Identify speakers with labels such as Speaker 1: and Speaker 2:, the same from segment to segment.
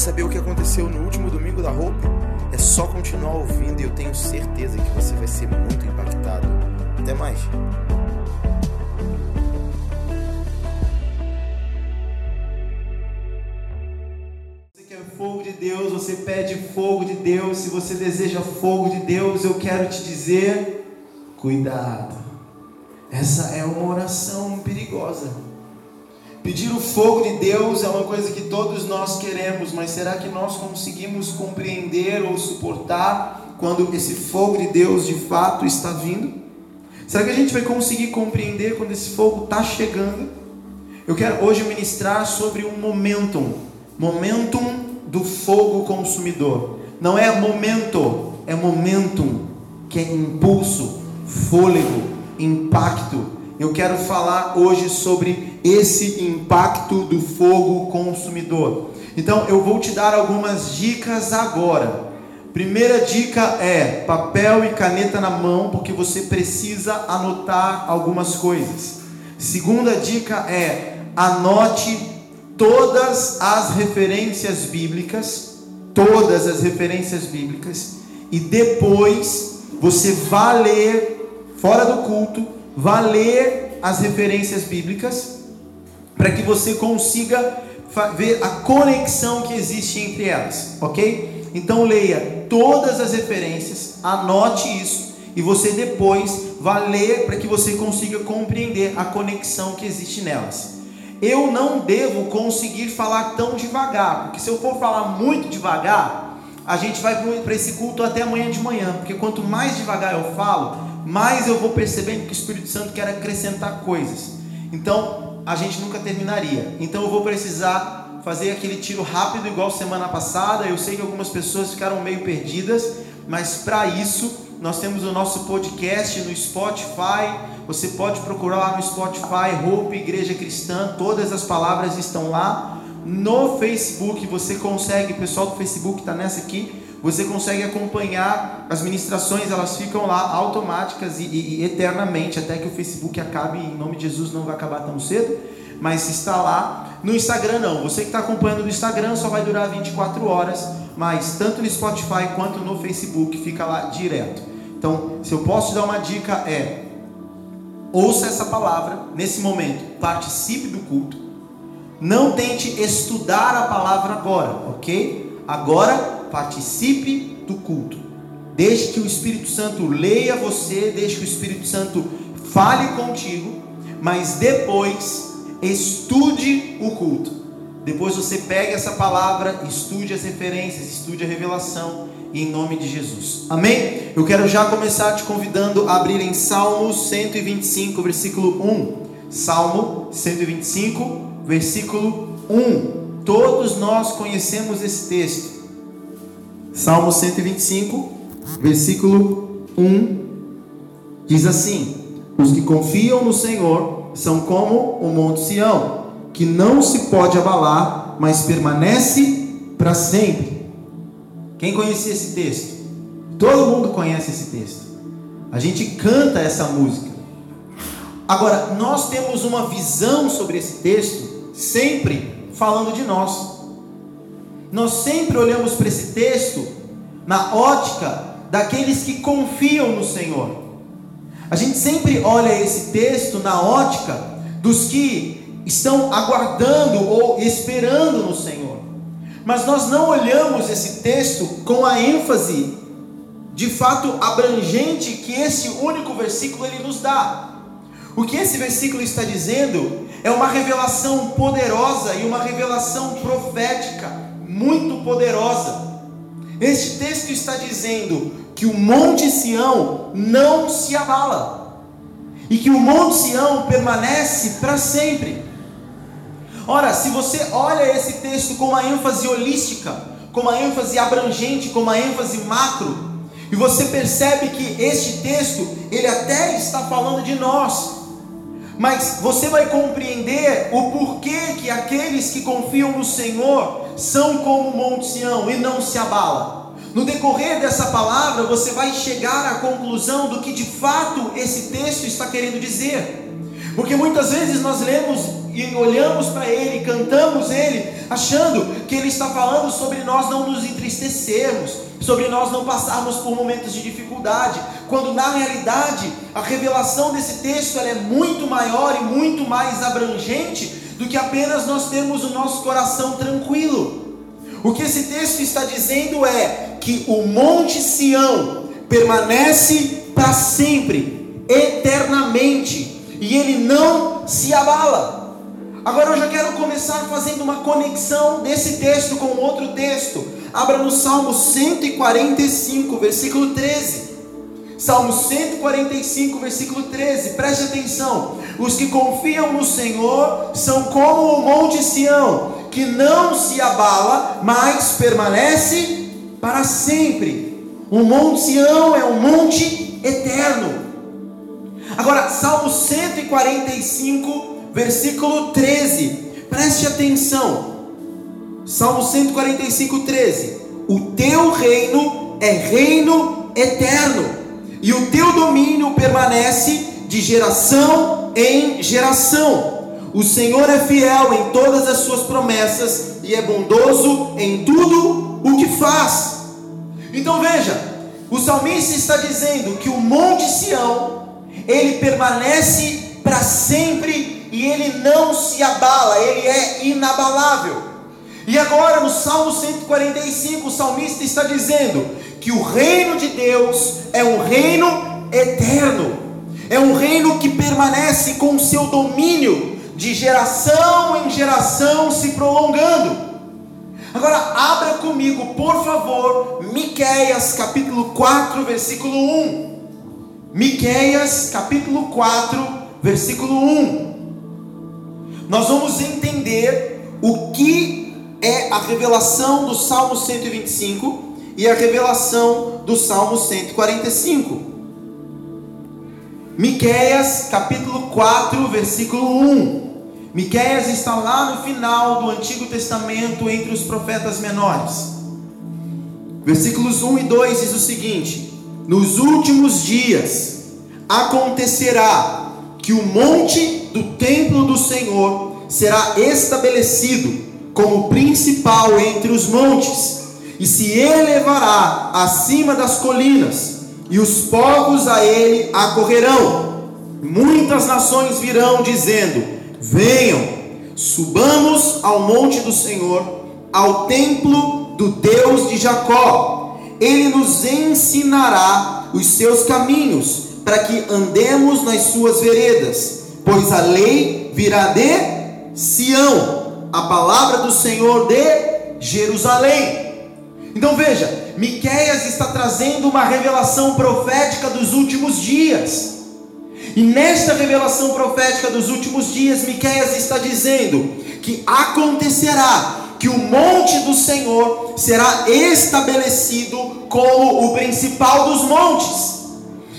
Speaker 1: saber o que aconteceu no último domingo da Hope? É só continuar ouvindo e eu tenho certeza que você vai ser muito impactado. Até mais.
Speaker 2: Você quer fogo de Deus, você pede fogo de Deus. Se você deseja fogo de Deus, eu quero te dizer: cuidado. Essa é uma oração perigosa. Pedir o fogo de Deus é uma coisa que todos nós queremos, mas será que nós conseguimos compreender ou suportar quando esse fogo de Deus de fato está vindo? Será que a gente vai conseguir compreender quando esse fogo está chegando? Eu quero hoje ministrar sobre um momentum, momentum do fogo consumidor. Não é momento, é momentum, que é impulso, fôlego, impacto. Eu quero falar hoje sobre esse impacto do fogo consumidor. Então eu vou te dar algumas dicas agora. Primeira dica é papel e caneta na mão, porque você precisa anotar algumas coisas. Segunda dica é anote todas as referências bíblicas, todas as referências bíblicas, e depois você vai ler fora do culto, vai ler as referências bíblicas para que você consiga ver a conexão que existe entre elas, ok? Então leia todas as referências, anote isso e você depois vai ler para que você consiga compreender a conexão que existe nelas. Eu não devo conseguir falar tão devagar, porque se eu for falar muito devagar, a gente vai para esse culto até amanhã de manhã, porque quanto mais devagar eu falo, mais eu vou percebendo que o Espírito Santo quer acrescentar coisas. Então, a gente nunca terminaria. Então eu vou precisar fazer aquele tiro rápido igual semana passada. Eu sei que algumas pessoas ficaram meio perdidas, mas para isso nós temos o nosso podcast no Spotify. Você pode procurar lá no Spotify Hope Igreja Cristã, todas as palavras estão lá. No Facebook você consegue, o pessoal do Facebook está nessa aqui você consegue acompanhar as ministrações, elas ficam lá automáticas e, e, e, eternamente, até que o Facebook acabe, em nome de Jesus não vai acabar tão cedo, mas está lá. No Instagram não, você que está acompanhando no Instagram só vai durar 24 horas, mas tanto no Spotify quanto no Facebook fica lá direto. Então, se eu posso dar uma dica é, ouça essa palavra nesse momento, participe do culto, não tente estudar a palavra agora, ok? Agora participe do culto. Deixe que o Espírito Santo leia você, deixe que o Espírito Santo fale contigo, mas depois estude o culto. Depois você pegue essa palavra, estude as referências, estude a revelação, em nome de Jesus. Amém? Eu quero já começar te convidando a abrir em Salmo 125, versículo 1. Salmo 125, versículo 1. Todos nós conhecemos esse texto. Salmo 125, versículo 1 diz assim: Os que confiam no Senhor são como o monte Sião, que não se pode abalar, mas permanece para sempre. Quem conhecia esse texto? Todo mundo conhece esse texto. A gente canta essa música. Agora, nós temos uma visão sobre esse texto sempre falando de nós. Nós sempre olhamos para esse texto na ótica daqueles que confiam no Senhor. A gente sempre olha esse texto na ótica dos que estão aguardando ou esperando no Senhor. Mas nós não olhamos esse texto com a ênfase de fato abrangente que esse único versículo ele nos dá. O que esse versículo está dizendo é uma revelação poderosa e uma revelação profética muito poderosa. Este texto está dizendo que o Monte Sião não se abala e que o Monte Sião permanece para sempre. Ora, se você olha esse texto com uma ênfase holística, com uma ênfase abrangente, com uma ênfase macro, e você percebe que este texto, ele até está falando de nós, mas você vai compreender o porquê que aqueles que confiam no Senhor são como o Monte Sião e não se abala. No decorrer dessa palavra, você vai chegar à conclusão do que de fato esse texto está querendo dizer. Porque muitas vezes nós lemos e olhamos para ele, cantamos ele, achando que ele está falando sobre nós não nos entristecermos, sobre nós não passarmos por momentos de dificuldade, quando na realidade a revelação desse texto é muito maior e muito mais abrangente do que apenas nós termos o nosso coração tranquilo. O que esse texto está dizendo é que o Monte Sião permanece para sempre, eternamente, e ele não se abala. Agora eu já quero começar fazendo uma conexão desse texto com outro texto. Abra no Salmo 145, versículo 13. Salmo 145, versículo 13. Preste atenção. Os que confiam no Senhor são como o monte Sião, que não se abala, mas permanece para sempre. O monte Sião é um monte eterno. Agora, Salmo 145, versículo 13. Preste atenção. Salmo 145, 13. O teu reino é reino eterno, e o teu domínio permanece de geração em geração. O Senhor é fiel em todas as suas promessas e é bondoso em tudo o que faz. Então veja, o salmista está dizendo que o monte Sião, ele permanece para sempre e ele não se abala, ele é inabalável. E agora no Salmo 145, o salmista está dizendo que o reino de Deus é um reino eterno, é um reino que permanece com o seu domínio de geração em geração se prolongando. Agora abra comigo, por favor, Miqueias capítulo 4, versículo 1. Miqueias capítulo 4, versículo 1. Nós vamos entender o que é a revelação do Salmo 125 e a revelação do Salmo 145. Miqueias capítulo 4, versículo 1. Miqueias está lá no final do Antigo Testamento entre os profetas menores. Versículos 1 e 2 diz o seguinte: Nos últimos dias acontecerá que o monte do templo do Senhor será estabelecido como principal entre os montes, e se elevará acima das colinas, e os povos a ele acorrerão. Muitas nações virão dizendo: Venham, subamos ao monte do Senhor, ao templo do Deus de Jacó. Ele nos ensinará os seus caminhos, para que andemos nas suas veredas, pois a lei virá de Sião, a palavra do Senhor de Jerusalém. Então veja, Miqueias está trazendo uma revelação profética dos últimos dias. E nesta revelação profética dos últimos dias, Miqueias está dizendo que acontecerá que o monte do Senhor será estabelecido como o principal dos montes.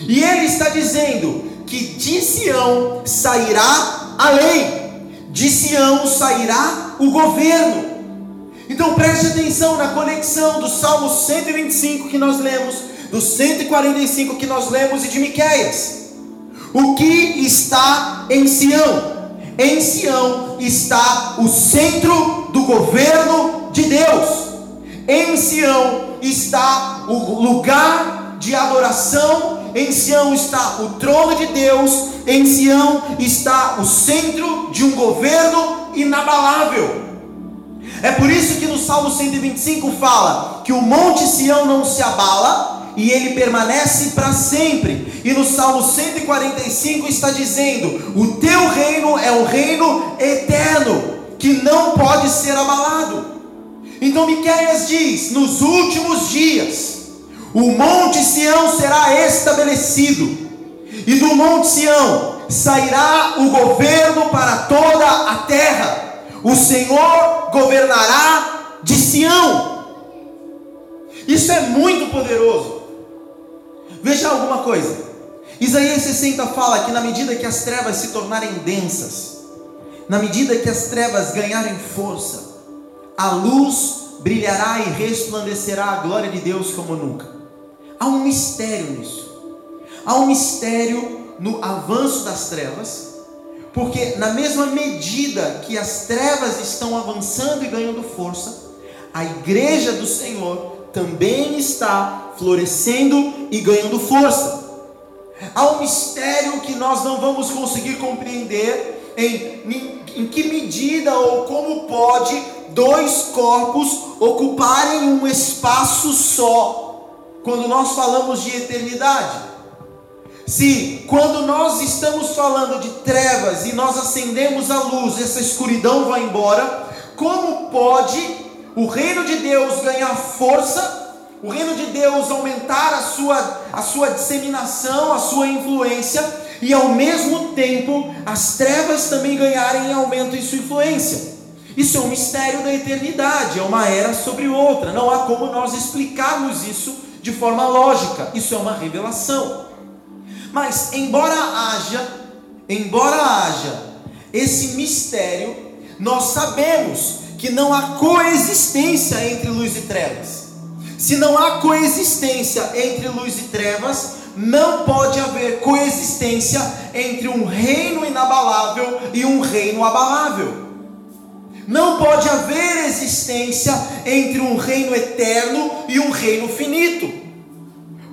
Speaker 2: E ele está dizendo que de Sião sairá a lei, de Sião sairá o governo. Então preste atenção na conexão do Salmo 125 que nós lemos, do 145 que nós lemos e de Miqueias. O que está em Sião? Em Sião está o centro do governo de Deus. Em Sião está o lugar de adoração. Em Sião está o trono de Deus. Em Sião está o centro de um governo inabalável. É por isso que no Salmo 125 fala que o monte Sião não se abala, e ele permanece para sempre. E no Salmo 145 está dizendo: O teu reino é um reino eterno, que não pode ser abalado. Então Miqueias diz: Nos últimos dias, o monte Sião será estabelecido, e do monte Sião sairá o governo para toda a terra. O Senhor governará de Sião. Isso é muito poderoso. Veja alguma coisa. Isaías 60 fala que na medida que as trevas se tornarem densas, na medida que as trevas ganharem força, a luz brilhará e resplandecerá a glória de Deus como nunca. Há um mistério nisso. Há um mistério no avanço das trevas, Porque na mesma medida que as trevas estão avançando e ganhando força, a igreja do Senhor também está florescendo e ganhando força. Há um mistério que nós não vamos conseguir compreender em, em que medida ou como pode dois corpos ocuparem um espaço só, quando nós falamos de eternidade. Se quando nós estamos falando de trevas e nós acendemos a luz, essa escuridão vai embora, como pode o reino de Deus ganhar força, o reino de Deus aumentar a sua, a sua disseminação, a sua influência, e ao mesmo tempo as trevas também ganharem aumento em sua influência? Isso é um mistério da eternidade, é uma era sobre outra, não há como nós explicarmos isso de forma lógica, isso é uma revelação. Mas embora haja, embora haja esse mistério, nós sabemos que não há coexistência entre luz e trevas. Se não há coexistência entre luz e trevas, não pode haver coexistência entre um reino inabalável e um reino abalável. Não pode haver existência entre um reino eterno e um reino finito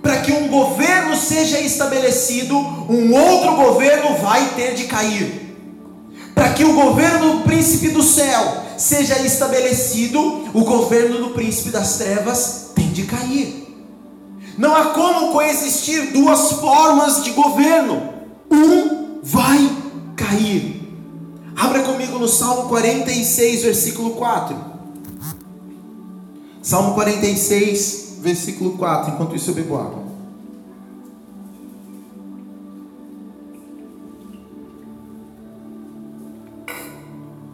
Speaker 2: para que um governo seja estabelecido, um outro governo vai ter de cair. Para que o governo do príncipe do céu seja estabelecido, o governo do príncipe das trevas tem de cair. Não há como coexistir duas formas de governo. Um vai cair. Abra comigo no Salmo 46, versículo 4. Salmo 46, versículo 4. Enquanto isso eu bebo água.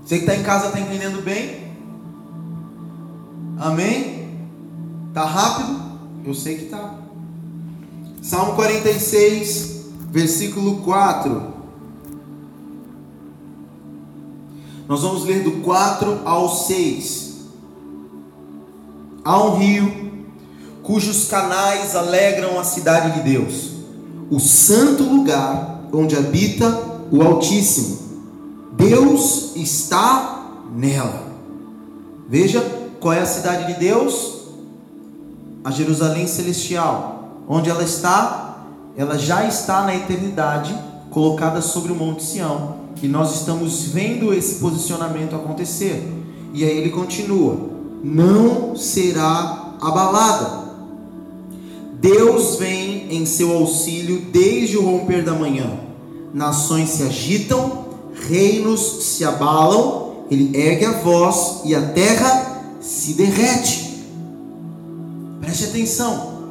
Speaker 2: Você que está em casa está entendendo bem? Amém? Tá rápido? Eu sei que tá. Salmo 46, versículo 4. Nós vamos ler do 4 ao 6. Há um rio cujos canais alegram a cidade de Deus, o santo lugar onde habita o Altíssimo. Deus está nela. Veja qual é a cidade de Deus? A Jerusalém celestial. Onde ela está? Ela já está na eternidade, colocada sobre o Monte Sião. Nós estamos vendo esse posicionamento acontecer. E aí ele continua: não será abalada Deus vem em seu auxílio desde o romper da manhã. Nações se agitam, reinos se abalam, ele ergue a voz e a terra se derrete. Preste atenção.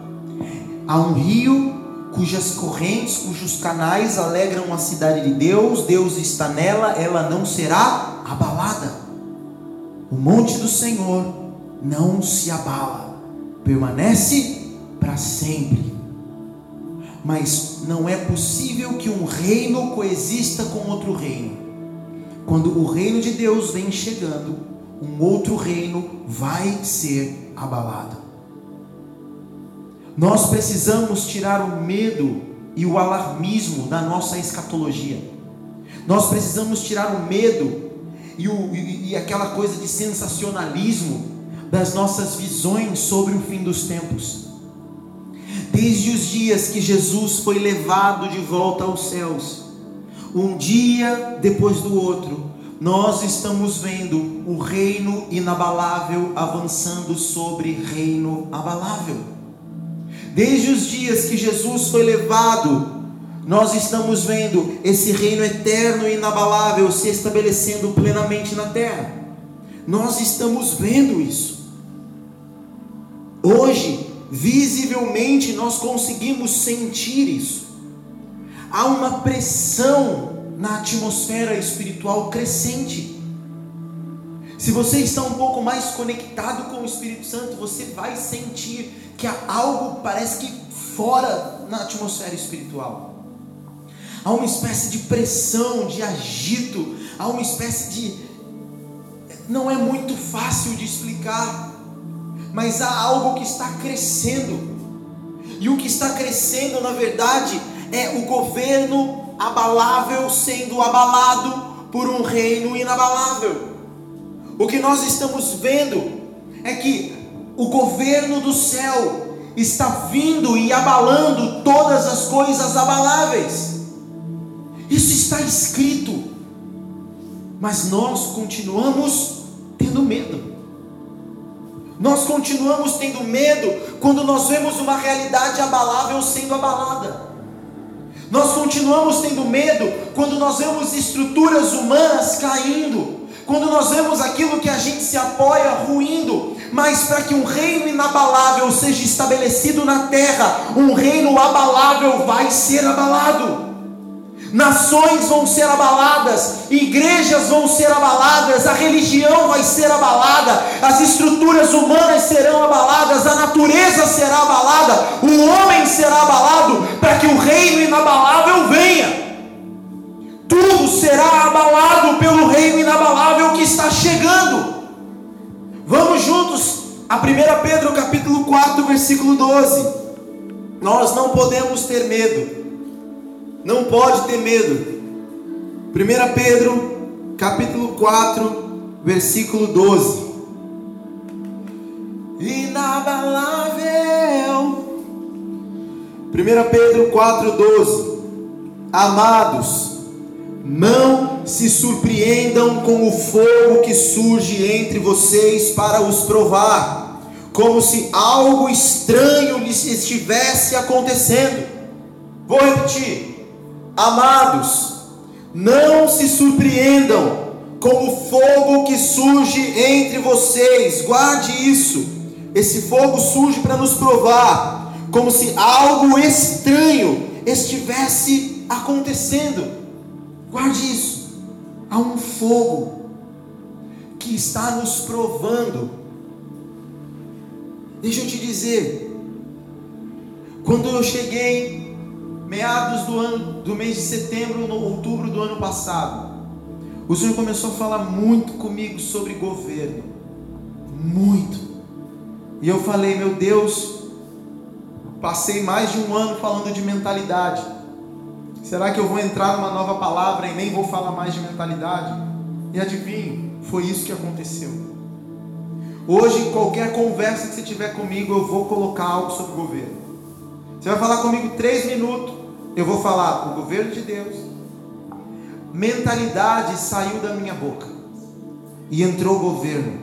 Speaker 2: Há um rio cujas correntes, cujos canais alegram a cidade de Deus, Deus está nela, ela não será abalada. O monte do Senhor não se abala, permanece para sempre. Mas não é possível que um reino coexista com outro reino. Quando o reino de Deus vem chegando, um outro reino vai ser abalado. Nós precisamos tirar o medo e o alarmismo da nossa escatologia. Nós precisamos tirar o medo e, o, e, e aquela coisa de sensacionalismo das nossas visões sobre o fim dos tempos. Desde os dias que Jesus foi levado de volta aos céus, um dia depois do outro, nós estamos vendo o reino inabalável avançando sobre reino abalável. Desde os dias que Jesus foi levado, nós estamos vendo esse reino eterno e inabalável se estabelecendo plenamente na terra. Nós estamos vendo isso. Hoje, visivelmente nós conseguimos sentir isso. Há uma pressão na atmosfera espiritual crescente. Se você está um pouco mais conectado com o Espírito Santo, você vai sentir que há algo parece que fora na atmosfera espiritual. Há uma espécie de pressão, de agito, há uma espécie de não é muito fácil de explicar mas há algo que está crescendo. E o que está crescendo, na verdade, é o governo abalável sendo abalado por um reino inabalável. O que nós estamos vendo é que o governo do céu está vindo e abalando todas as coisas abaláveis. Isso está escrito, mas nós continuamos tendo medo. Nós continuamos tendo medo quando nós vemos uma realidade abalável sendo abalada. Nós continuamos tendo medo quando nós vemos estruturas humanas caindo, quando nós vemos aquilo que a gente se apoia ruindo, mas para que um reino inabalável seja estabelecido na terra, um reino abalável vai ser abalado nações vão ser abaladas, igrejas vão ser abaladas, a religião vai ser abalada, as estruturas humanas serão abaladas, a natureza será abalada, o homem será abalado, para que o reino inabalável venha. Tudo será abalado pelo reino inabalável que está chegando. Vamos juntos a 1 Pedro capítulo 4, versículo 12. Nós não podemos ter medo não pode ter medo. 1 Pedro, capítulo 4, versículo 12. Inabalável. 1 Pedro 4,12 Amados, não se surpreendam com o fogo que surge entre vocês para os provar, como se algo estranho lhes estivesse acontecendo. Vou repetir. Amados, não se surpreendam com o fogo que surge entre vocês, guarde isso. Esse fogo surge para nos provar, como se algo estranho estivesse acontecendo. Guarde isso. Há um fogo que está nos provando. Deixa eu te dizer, quando eu cheguei meados do ano, do mês de setembro, no outubro do ano passado, o Senhor começou a falar muito comigo sobre governo, muito. E eu falei, meu Deus, passei mais de um ano falando de mentalidade. Será que eu vou entrar numa nova palavra e nem vou falar mais de mentalidade? E adivinhe, foi isso que aconteceu. Hoje, qualquer conversa que você tiver comigo, eu vou colocar algo sobre governo. Você vai falar comigo três minutos. Eu vou falar o governo de Deus. Mentalidade saiu da minha boca e entrou governo.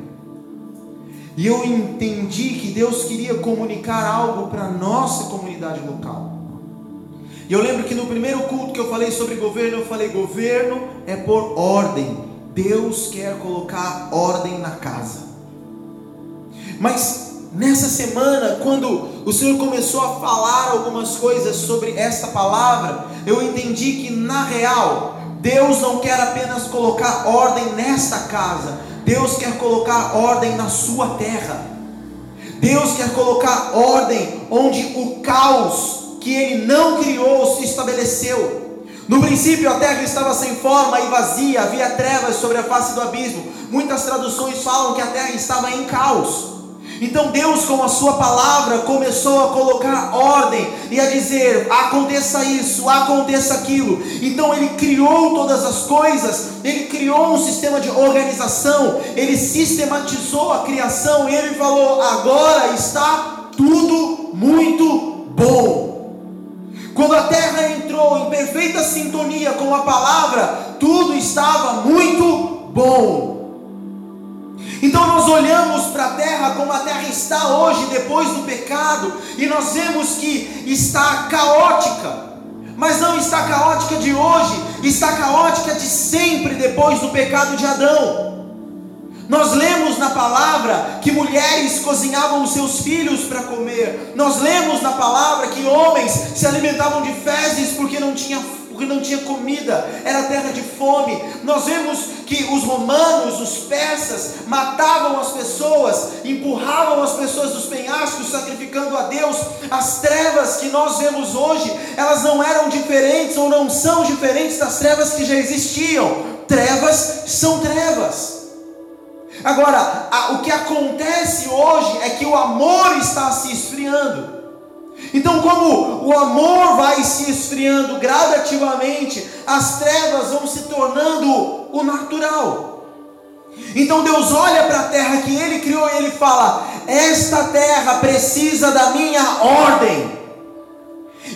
Speaker 2: E eu entendi que Deus queria comunicar algo para a nossa comunidade local. E eu lembro que no primeiro culto que eu falei sobre governo, eu falei: governo é por ordem. Deus quer colocar ordem na casa. Mas nessa semana, quando o Senhor começou a falar algumas coisas sobre esta palavra, eu entendi que na real, Deus não quer apenas colocar ordem nesta casa, Deus quer colocar ordem na sua terra. Deus quer colocar ordem onde o caos que ele não criou se estabeleceu. No princípio a terra estava sem forma e vazia, havia trevas sobre a face do abismo. Muitas traduções falam que a terra estava em caos. Então Deus, com a Sua palavra, começou a colocar ordem e a dizer: aconteça isso, aconteça aquilo. Então Ele criou todas as coisas, Ele criou um sistema de organização, Ele sistematizou a criação e Ele falou: agora está tudo muito bom. Quando a terra entrou em perfeita sintonia com a palavra, tudo estava muito bom. Então nós olhamos para a terra como a terra está hoje, depois do pecado, e nós vemos que está caótica. Mas não está caótica de hoje, está caótica de sempre depois do pecado de Adão. Nós lemos na palavra que mulheres cozinhavam os seus filhos para comer. Nós lemos na palavra que homens se alimentavam de fezes porque não tinha porque não tinha comida, era terra de fome. Nós vemos que os romanos, os persas, matavam as pessoas, empurravam as pessoas dos penhascos, sacrificando a Deus. As trevas que nós vemos hoje, elas não eram diferentes ou não são diferentes das trevas que já existiam. Trevas são trevas. Agora, a, o que acontece hoje é que o amor está se esfriando. Então, como o amor vai se esfriando gradativamente, as trevas vão se tornando o natural. Então Deus olha para a terra que Ele criou e Ele fala: Esta terra precisa da minha ordem.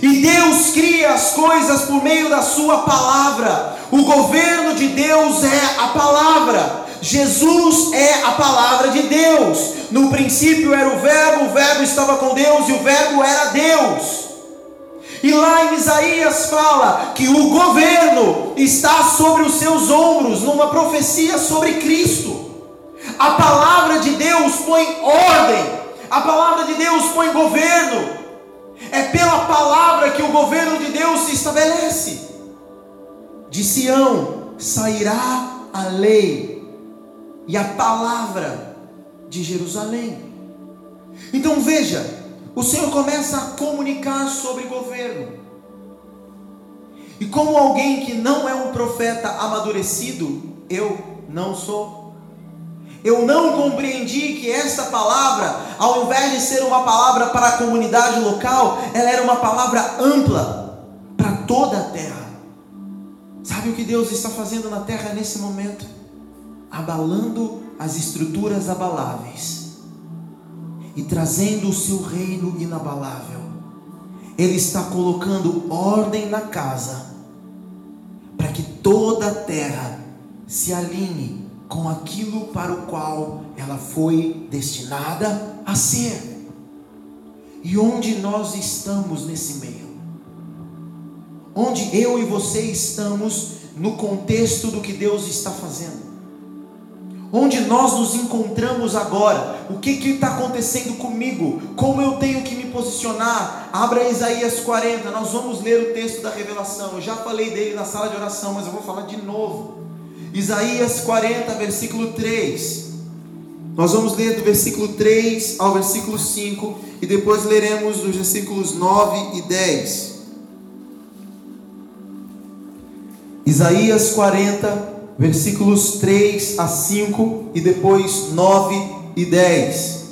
Speaker 2: E Deus cria as coisas por meio da Sua palavra. O governo de Deus é a palavra. Jesus é a palavra de Deus. No princípio era o Verbo, o Verbo estava com Deus e o Verbo era Deus. E lá em Isaías fala que o governo está sobre os seus ombros, numa profecia sobre Cristo. A palavra de Deus põe ordem, a palavra de Deus põe governo. É pela palavra que o governo de Deus se estabelece. De Sião sairá a lei e a palavra de Jerusalém. Então veja, o Senhor começa a comunicar sobre governo. E como alguém que não é um profeta amadurecido, eu não sou. Eu não compreendi que esta palavra, ao invés de ser uma palavra para a comunidade local, ela era uma palavra ampla para toda a terra. Sabe o que Deus está fazendo na terra nesse momento? Abalando as estruturas abaláveis e trazendo o seu reino inabalável. Ele está colocando ordem na casa para que toda a terra se alinhe com aquilo para o qual ela foi destinada a ser. E onde nós estamos nesse meio? Onde eu e você estamos no contexto do que Deus está fazendo? Onde nós nos encontramos agora? O que está acontecendo comigo? Como eu tenho que me posicionar? Abra Isaías 40, nós vamos ler o texto da revelação. Eu já falei dele na sala de oração, mas eu vou falar de novo. Isaías 40, versículo 3. Nós vamos ler do versículo 3 ao versículo 5 e depois leremos dos versículos 9 e 10. Isaías 40, versículos 3 a 5 e depois 9 e 10.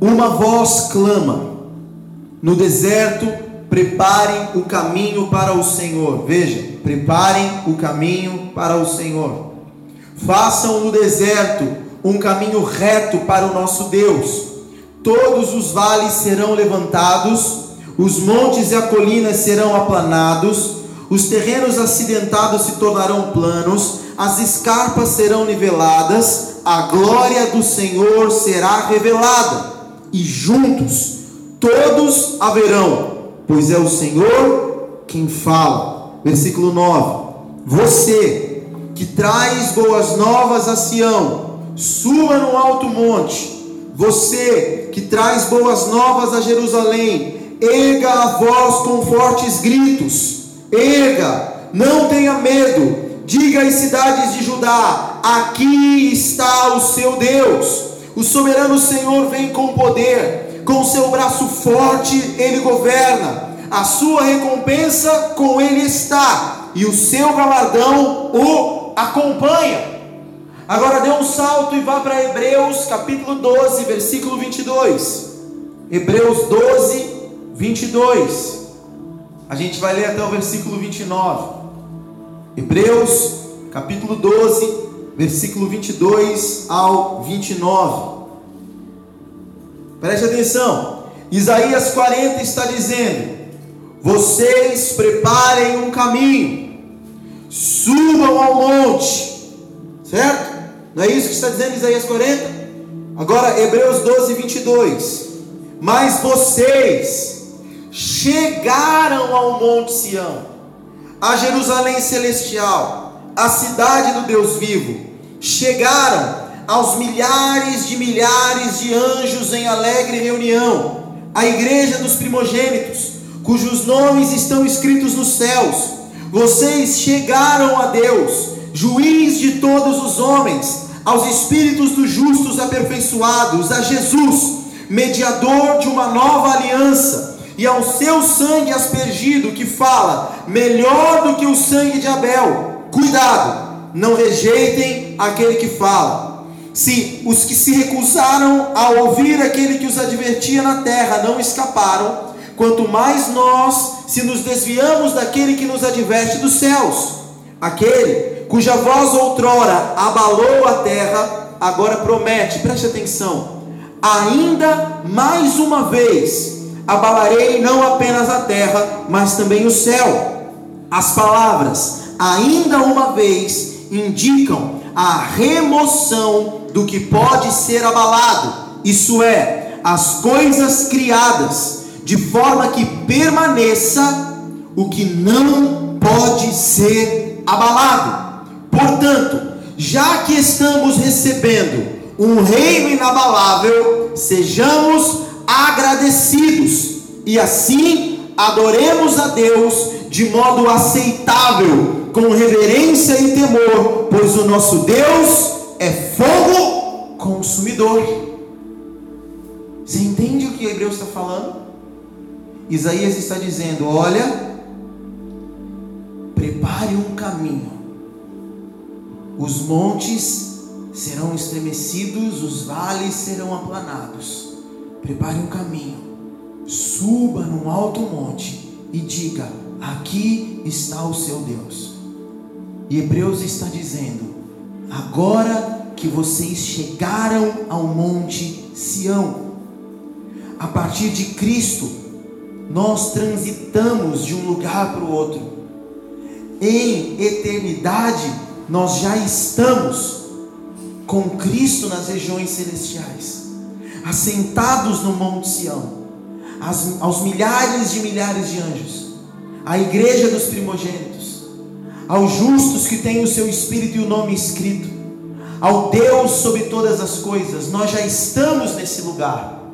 Speaker 2: Uma voz clama: No deserto, preparem o caminho para o Senhor. Veja, Preparem o caminho para o Senhor. Façam no deserto um caminho reto para o nosso Deus. Todos os vales serão levantados, os montes e as colinas serão aplanados, os terrenos acidentados se tornarão planos, as escarpas serão niveladas, a glória do Senhor será revelada, e juntos todos haverão, pois é o Senhor quem fala. Versículo 9: Você que traz boas novas a Sião, suba no alto monte. Você que traz boas novas a Jerusalém, erga a voz com fortes gritos. Erga, não tenha medo. Diga às cidades de Judá: Aqui está o seu Deus. O soberano Senhor vem com poder, com seu braço forte ele governa a sua recompensa com ele está, e o seu galardão o acompanha. Agora dê um salto e vá para Hebreus capítulo 12, versículo 22. Hebreus 12, 22. A gente vai ler até o versículo 29. Hebreus capítulo 12, versículo 22 ao 29. Preste atenção. Isaías 40 está dizendo: vocês preparem um caminho, subam ao monte, certo? Não é isso que está dizendo Isaías 40? Agora, Hebreus 12, 22. Mas vocês chegaram ao Monte Sião, a Jerusalém celestial, a cidade do Deus vivo, chegaram aos milhares de milhares de anjos em alegre reunião, a igreja dos primogênitos cujos nomes estão escritos nos céus. Vocês chegaram a Deus, juiz de todos os homens, aos espíritos dos justos aperfeiçoados, a Jesus, mediador de uma nova aliança, e ao seu sangue aspergido, que fala melhor do que o sangue de Abel. Cuidado, não rejeitem aquele que fala. Se os que se recusaram a ouvir aquele que os advertia na terra não escaparam, quanto mais nós se nos desviamos daquele que nos adverte dos céus, aquele cuja voz outrora abalou a terra, agora promete, preste atenção, ainda mais uma vez abalarei não apenas a terra, mas também o céu. As palavras, ainda uma vez, indicam a remoção do que pode ser abalado, isso é, as coisas criadas, de forma que permaneça o que não pode ser abalado. Portanto, já que estamos recebendo um reino inabalável, sejamos agradecidos e assim adoremos a Deus de modo aceitável, com reverência e temor, pois o nosso Deus é fogo consumidor. Você entende o que Hebreus está falando? Isaías está dizendo: olha, prepare um caminho, os montes serão estremecidos, os vales serão aplanados. Prepare um caminho, suba num alto monte e diga: Aqui está o seu Deus. E Hebreus está dizendo: Agora que vocês chegaram ao monte Sião, a partir de Cristo, nós transitamos de um lugar para o outro. Em eternidade, nós já estamos com Cristo nas regiões celestiais, assentados no Monte Sião, aos milhares de milhares de anjos, a igreja dos primogênitos, aos justos que têm o seu espírito e o nome escrito, ao Deus sobre todas as coisas, nós já estamos nesse lugar.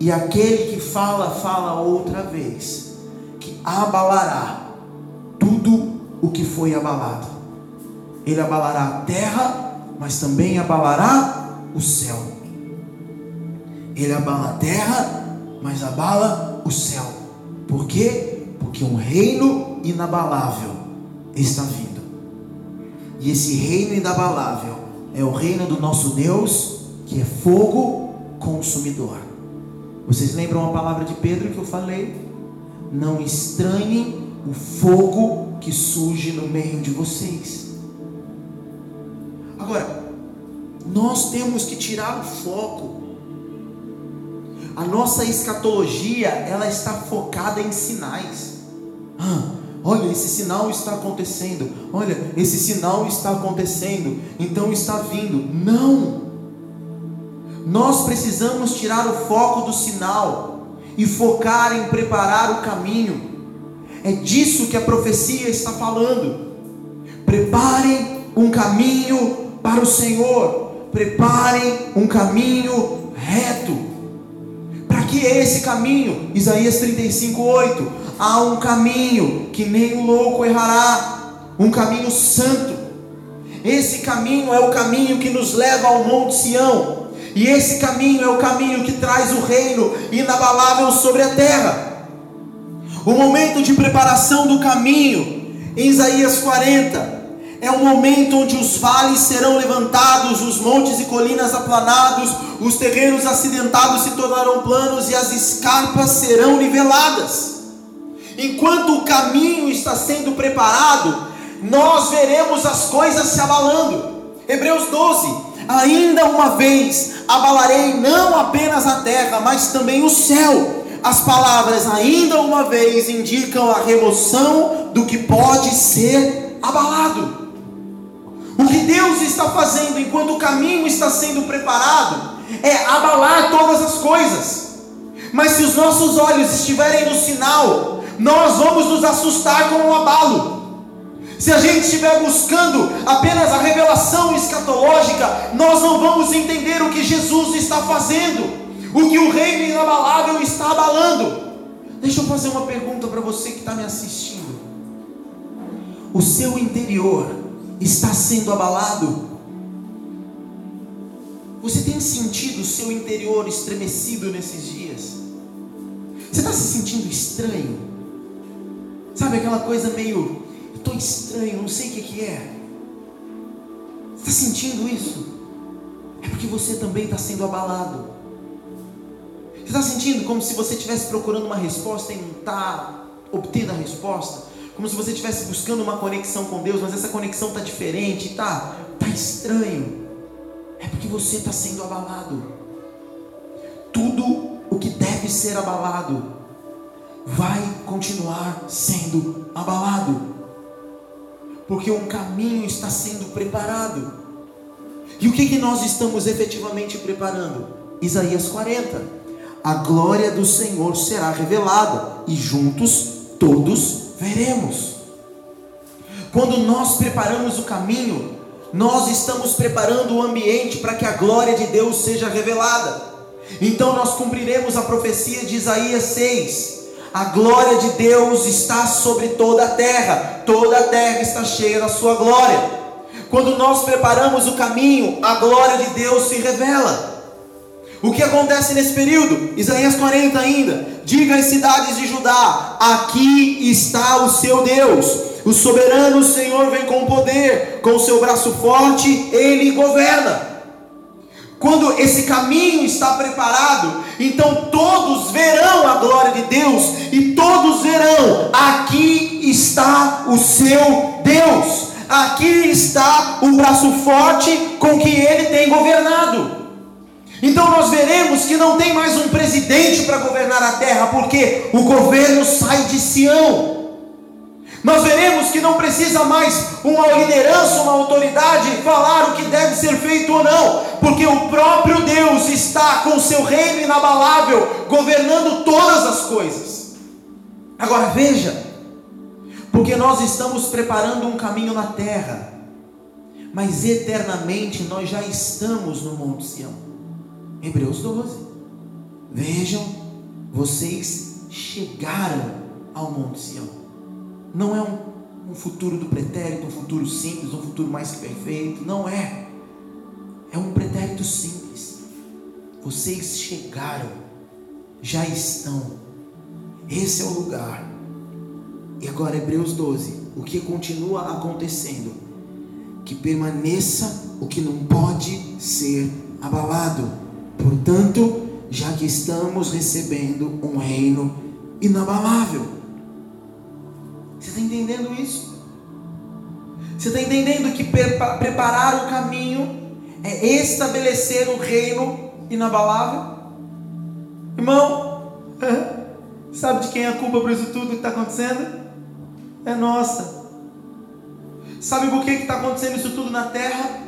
Speaker 2: E aquele que fala, fala outra vez, que abalará tudo o que foi abalado. Ele abalará a terra, mas também abalará o céu. Ele abala a terra, mas abala o céu. Por quê? Porque um reino inabalável está vindo. E esse reino inabalável é o reino do nosso Deus, que é fogo consumidor. Vocês lembram a palavra de Pedro que eu falei? Não estranhem o fogo que surge no meio de vocês. Agora, nós temos que tirar o foco. A nossa escatologia, ela está focada em sinais. Ah, olha, esse sinal está acontecendo. Olha, esse sinal está acontecendo. Então está vindo. Não. Nós precisamos tirar o foco do sinal e focar em preparar o caminho. É disso que a profecia está falando. Preparem um caminho para o Senhor. Preparem um caminho reto. Para que esse caminho? Isaías 35, 8. Há um caminho que nem o louco errará, um caminho santo. Esse caminho é o caminho que nos leva ao Monte Sião. E esse caminho é o caminho que traz o reino inabalável sobre a terra. O momento de preparação do caminho, em Isaías 40, é o momento onde os vales serão levantados, os montes e colinas aplanados, os terrenos acidentados se tornarão planos e as escarpas serão niveladas. Enquanto o caminho está sendo preparado, nós veremos as coisas se abalando. Hebreus 12, Ainda uma vez abalarei não apenas a terra, mas também o céu. As palavras ainda uma vez indicam a remoção do que pode ser abalado. O que Deus está fazendo enquanto o caminho está sendo preparado é abalar todas as coisas. Mas se os nossos olhos estiverem no sinal, nós vamos nos assustar com o abalo. Se a gente estiver buscando apenas a revelação escatológica, nós não vamos entender o que Jesus está fazendo, o que o reino inabalável está abalando. Deixa eu fazer uma pergunta para você que está me assistindo. O seu interior está sendo abalado? Você tem sentido o seu interior estremecido nesses dias? Você está se sentindo estranho? Sabe aquela coisa meio estou estranho, não sei o que, que é. Está sentindo isso? É porque você também está sendo abalado. Você está sentindo como se você estivesse procurando uma resposta e não está obtendo a resposta? Como se você estivesse buscando uma conexão com Deus, mas essa conexão está diferente, está tá estranho. É porque você está sendo abalado. Tudo o que deve ser abalado vai continuar sendo abalado. Porque um caminho está sendo preparado. E o que, que nós estamos efetivamente preparando? Isaías 40. A glória do Senhor será revelada, e juntos todos veremos. Quando nós preparamos o caminho, nós estamos preparando o ambiente para que a glória de Deus seja revelada. Então nós cumpriremos a profecia de Isaías 6. A glória de Deus está sobre toda a terra, toda a terra está cheia da sua glória. Quando nós preparamos o caminho, a glória de Deus se revela. O que acontece nesse período? Isaías 40 ainda. Diga às cidades de Judá: aqui está o seu Deus. O soberano Senhor vem com poder, com o seu braço forte, ele governa. Quando esse caminho está preparado, então todos verão a glória de Deus e todos verão: aqui está o seu Deus, aqui está o braço forte com que ele tem governado. Então nós veremos que não tem mais um presidente para governar a terra, porque o governo sai de Sião. Nós veremos que não precisa mais uma liderança, uma autoridade falar o que deve ser feito ou não, porque o próprio Deus está com o seu reino inabalável, governando todas as coisas. Agora veja, porque nós estamos preparando um caminho na terra, mas eternamente nós já estamos no Monte Sião. Hebreus 12. Vejam, vocês chegaram ao Monte Sião. Não é um, um futuro do pretérito, um futuro simples, um futuro mais que perfeito. Não é. É um pretérito simples. Vocês chegaram, já estão. Esse é o lugar. E agora, Hebreus 12. O que continua acontecendo? Que permaneça o que não pode ser abalado Portanto, já que estamos recebendo um reino inabalável, você está entendendo isso? Você está entendendo que preparar o caminho é estabelecer o reino inabalável? Irmão, sabe de quem é a culpa por isso tudo que está acontecendo? É nossa. Sabe por que está acontecendo isso tudo na terra?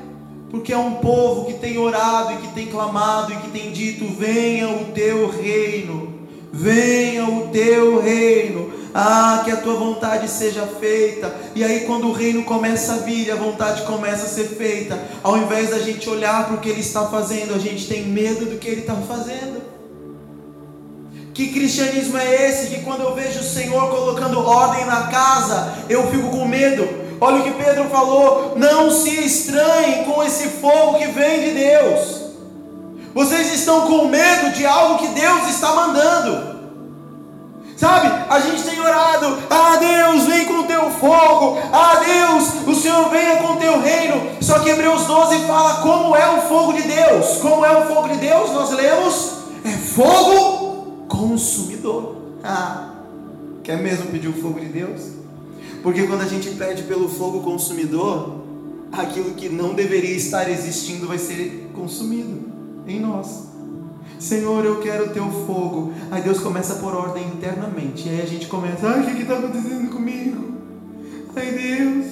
Speaker 2: Porque é um povo que tem orado e que tem clamado e que tem dito: venha o teu reino, venha o teu reino, ah, que a tua vontade seja feita. E aí, quando o reino começa a vir, a vontade começa a ser feita, ao invés da gente olhar para o que ele está fazendo, a gente tem medo do que ele está fazendo. Que cristianismo é esse que quando eu vejo o Senhor colocando ordem na casa, eu fico com medo? Olha o que Pedro falou: não se estranhem com esse fogo que vem de Deus. Vocês estão com medo de algo que Deus está mandando. Sabe, a gente tem orado, ah Deus, vem com o teu fogo, ah Deus, o Senhor venha com o teu reino. Só que Hebreus 12 fala como é o fogo de Deus. Como é o fogo de Deus? Nós lemos, é fogo consumidor. Ah, quer mesmo pedir o fogo de Deus? Porque quando a gente pede pelo fogo consumidor, aquilo que não deveria estar existindo vai ser consumido em nós. Senhor, eu quero o teu fogo. Aí Deus começa a pôr ordem internamente. E aí a gente começa, ai, o que está acontecendo comigo? Ai, Deus,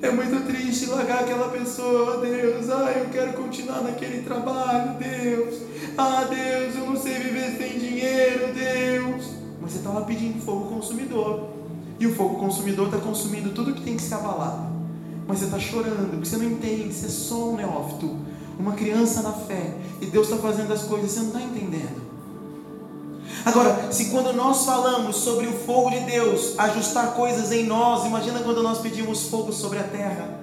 Speaker 2: é muito triste largar aquela pessoa, Deus. Ai, eu quero continuar naquele trabalho, Deus. Ah, Deus, eu não sei viver sem dinheiro, Deus. Mas você está lá pedindo fogo consumidor. E o fogo consumidor está consumindo tudo que tem que ser abalado. Mas você está chorando, porque você não entende, você é só um neófito, uma criança na fé. E Deus está fazendo as coisas, você não está entendendo. Agora, se quando nós falamos sobre o fogo de Deus ajustar coisas em nós, imagina quando nós pedimos fogo sobre a terra.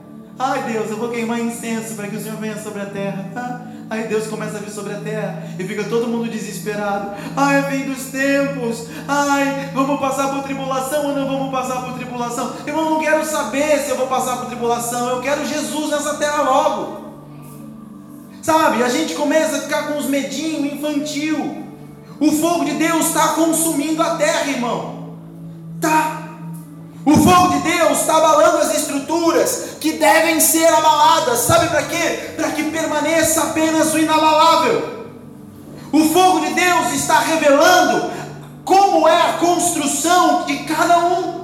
Speaker 2: Ai Deus, eu vou queimar incenso para que o Senhor venha sobre a terra. Aí Deus começa a vir sobre a terra e fica todo mundo desesperado. Ai, fim dos tempos. Ai, vamos passar por tribulação ou não vamos passar por tribulação? Eu não quero saber se eu vou passar por tribulação. Eu quero Jesus nessa terra logo. Sabe? A gente começa a ficar com os medinhos infantil. O fogo de Deus está consumindo a terra, irmão. Tá. O fogo de Deus está abalando as estruturas que devem ser abaladas. Sabe para quê? Para que permaneça apenas o inabalável. O fogo de Deus está revelando como é a construção de cada um.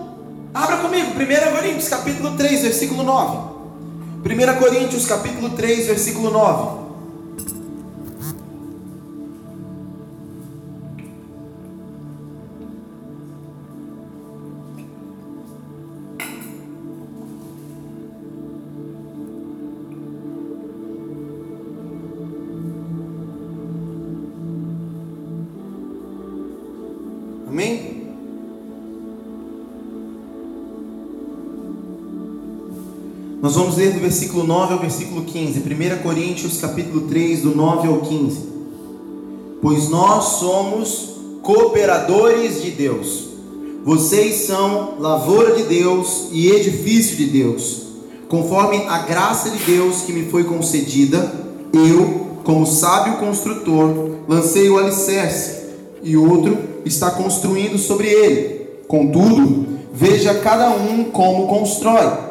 Speaker 2: Abra comigo, 1 Coríntios capítulo 3, versículo 9. 1 Coríntios capítulo 3, versículo 9. Nós vamos ler do versículo 9 ao versículo 15, 1 Coríntios capítulo 3, do 9 ao 15. Pois nós somos cooperadores de Deus. Vocês são lavoura de Deus e edifício de Deus. Conforme a graça de Deus que me foi concedida, eu, como sábio construtor, lancei o alicerce, e outro está construindo sobre ele. Contudo, veja cada um como constrói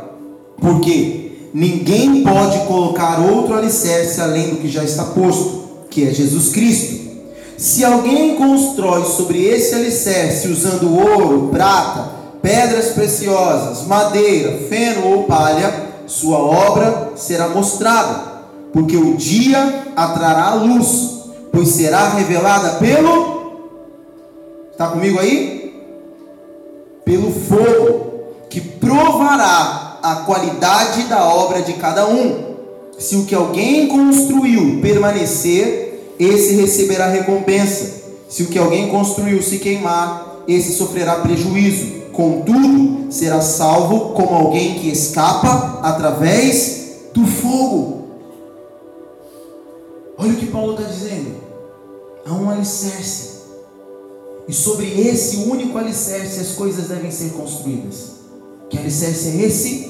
Speaker 2: porque ninguém pode colocar outro alicerce além do que já está posto, que é Jesus Cristo. Se alguém constrói sobre esse alicerce usando ouro, prata, pedras preciosas, madeira, feno ou palha, sua obra será mostrada, porque o dia atrará a luz, pois será revelada pelo. Está comigo aí? Pelo fogo, que provará a qualidade da obra de cada um. Se o que alguém construiu permanecer, esse receberá recompensa. Se o que alguém construiu se queimar, esse sofrerá prejuízo. Contudo, será salvo como alguém que escapa através do fogo. Olha o que Paulo está dizendo. Há um alicerce. E sobre esse único alicerce as coisas devem ser construídas. Que alicerce é esse?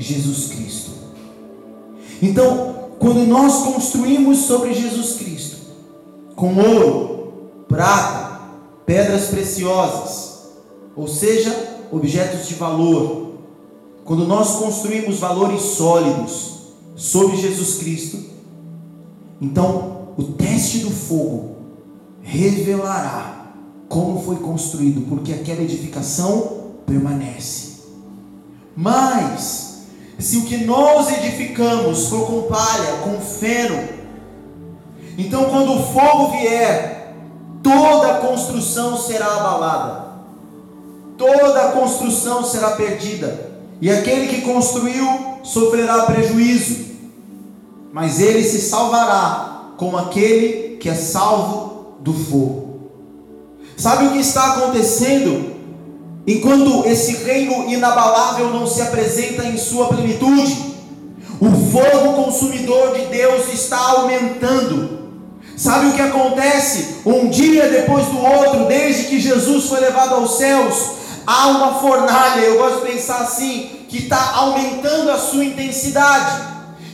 Speaker 2: Jesus Cristo. Então, quando nós construímos sobre Jesus Cristo, com ouro, prata, pedras preciosas, ou seja, objetos de valor, quando nós construímos valores sólidos sobre Jesus Cristo, então o teste do fogo revelará como foi construído, porque aquela edificação permanece. Mas se o que nós edificamos for com palha, com feno, então quando o fogo vier, toda a construção será abalada, toda a construção será perdida, e aquele que construiu sofrerá prejuízo, mas ele se salvará como aquele que é salvo do fogo. Sabe o que está acontecendo Enquanto esse reino inabalável não se apresenta em sua plenitude, o fogo consumidor de Deus está aumentando. Sabe o que acontece? Um dia depois do outro, desde que Jesus foi levado aos céus, há uma fornalha, eu gosto de pensar assim, que está aumentando a sua intensidade.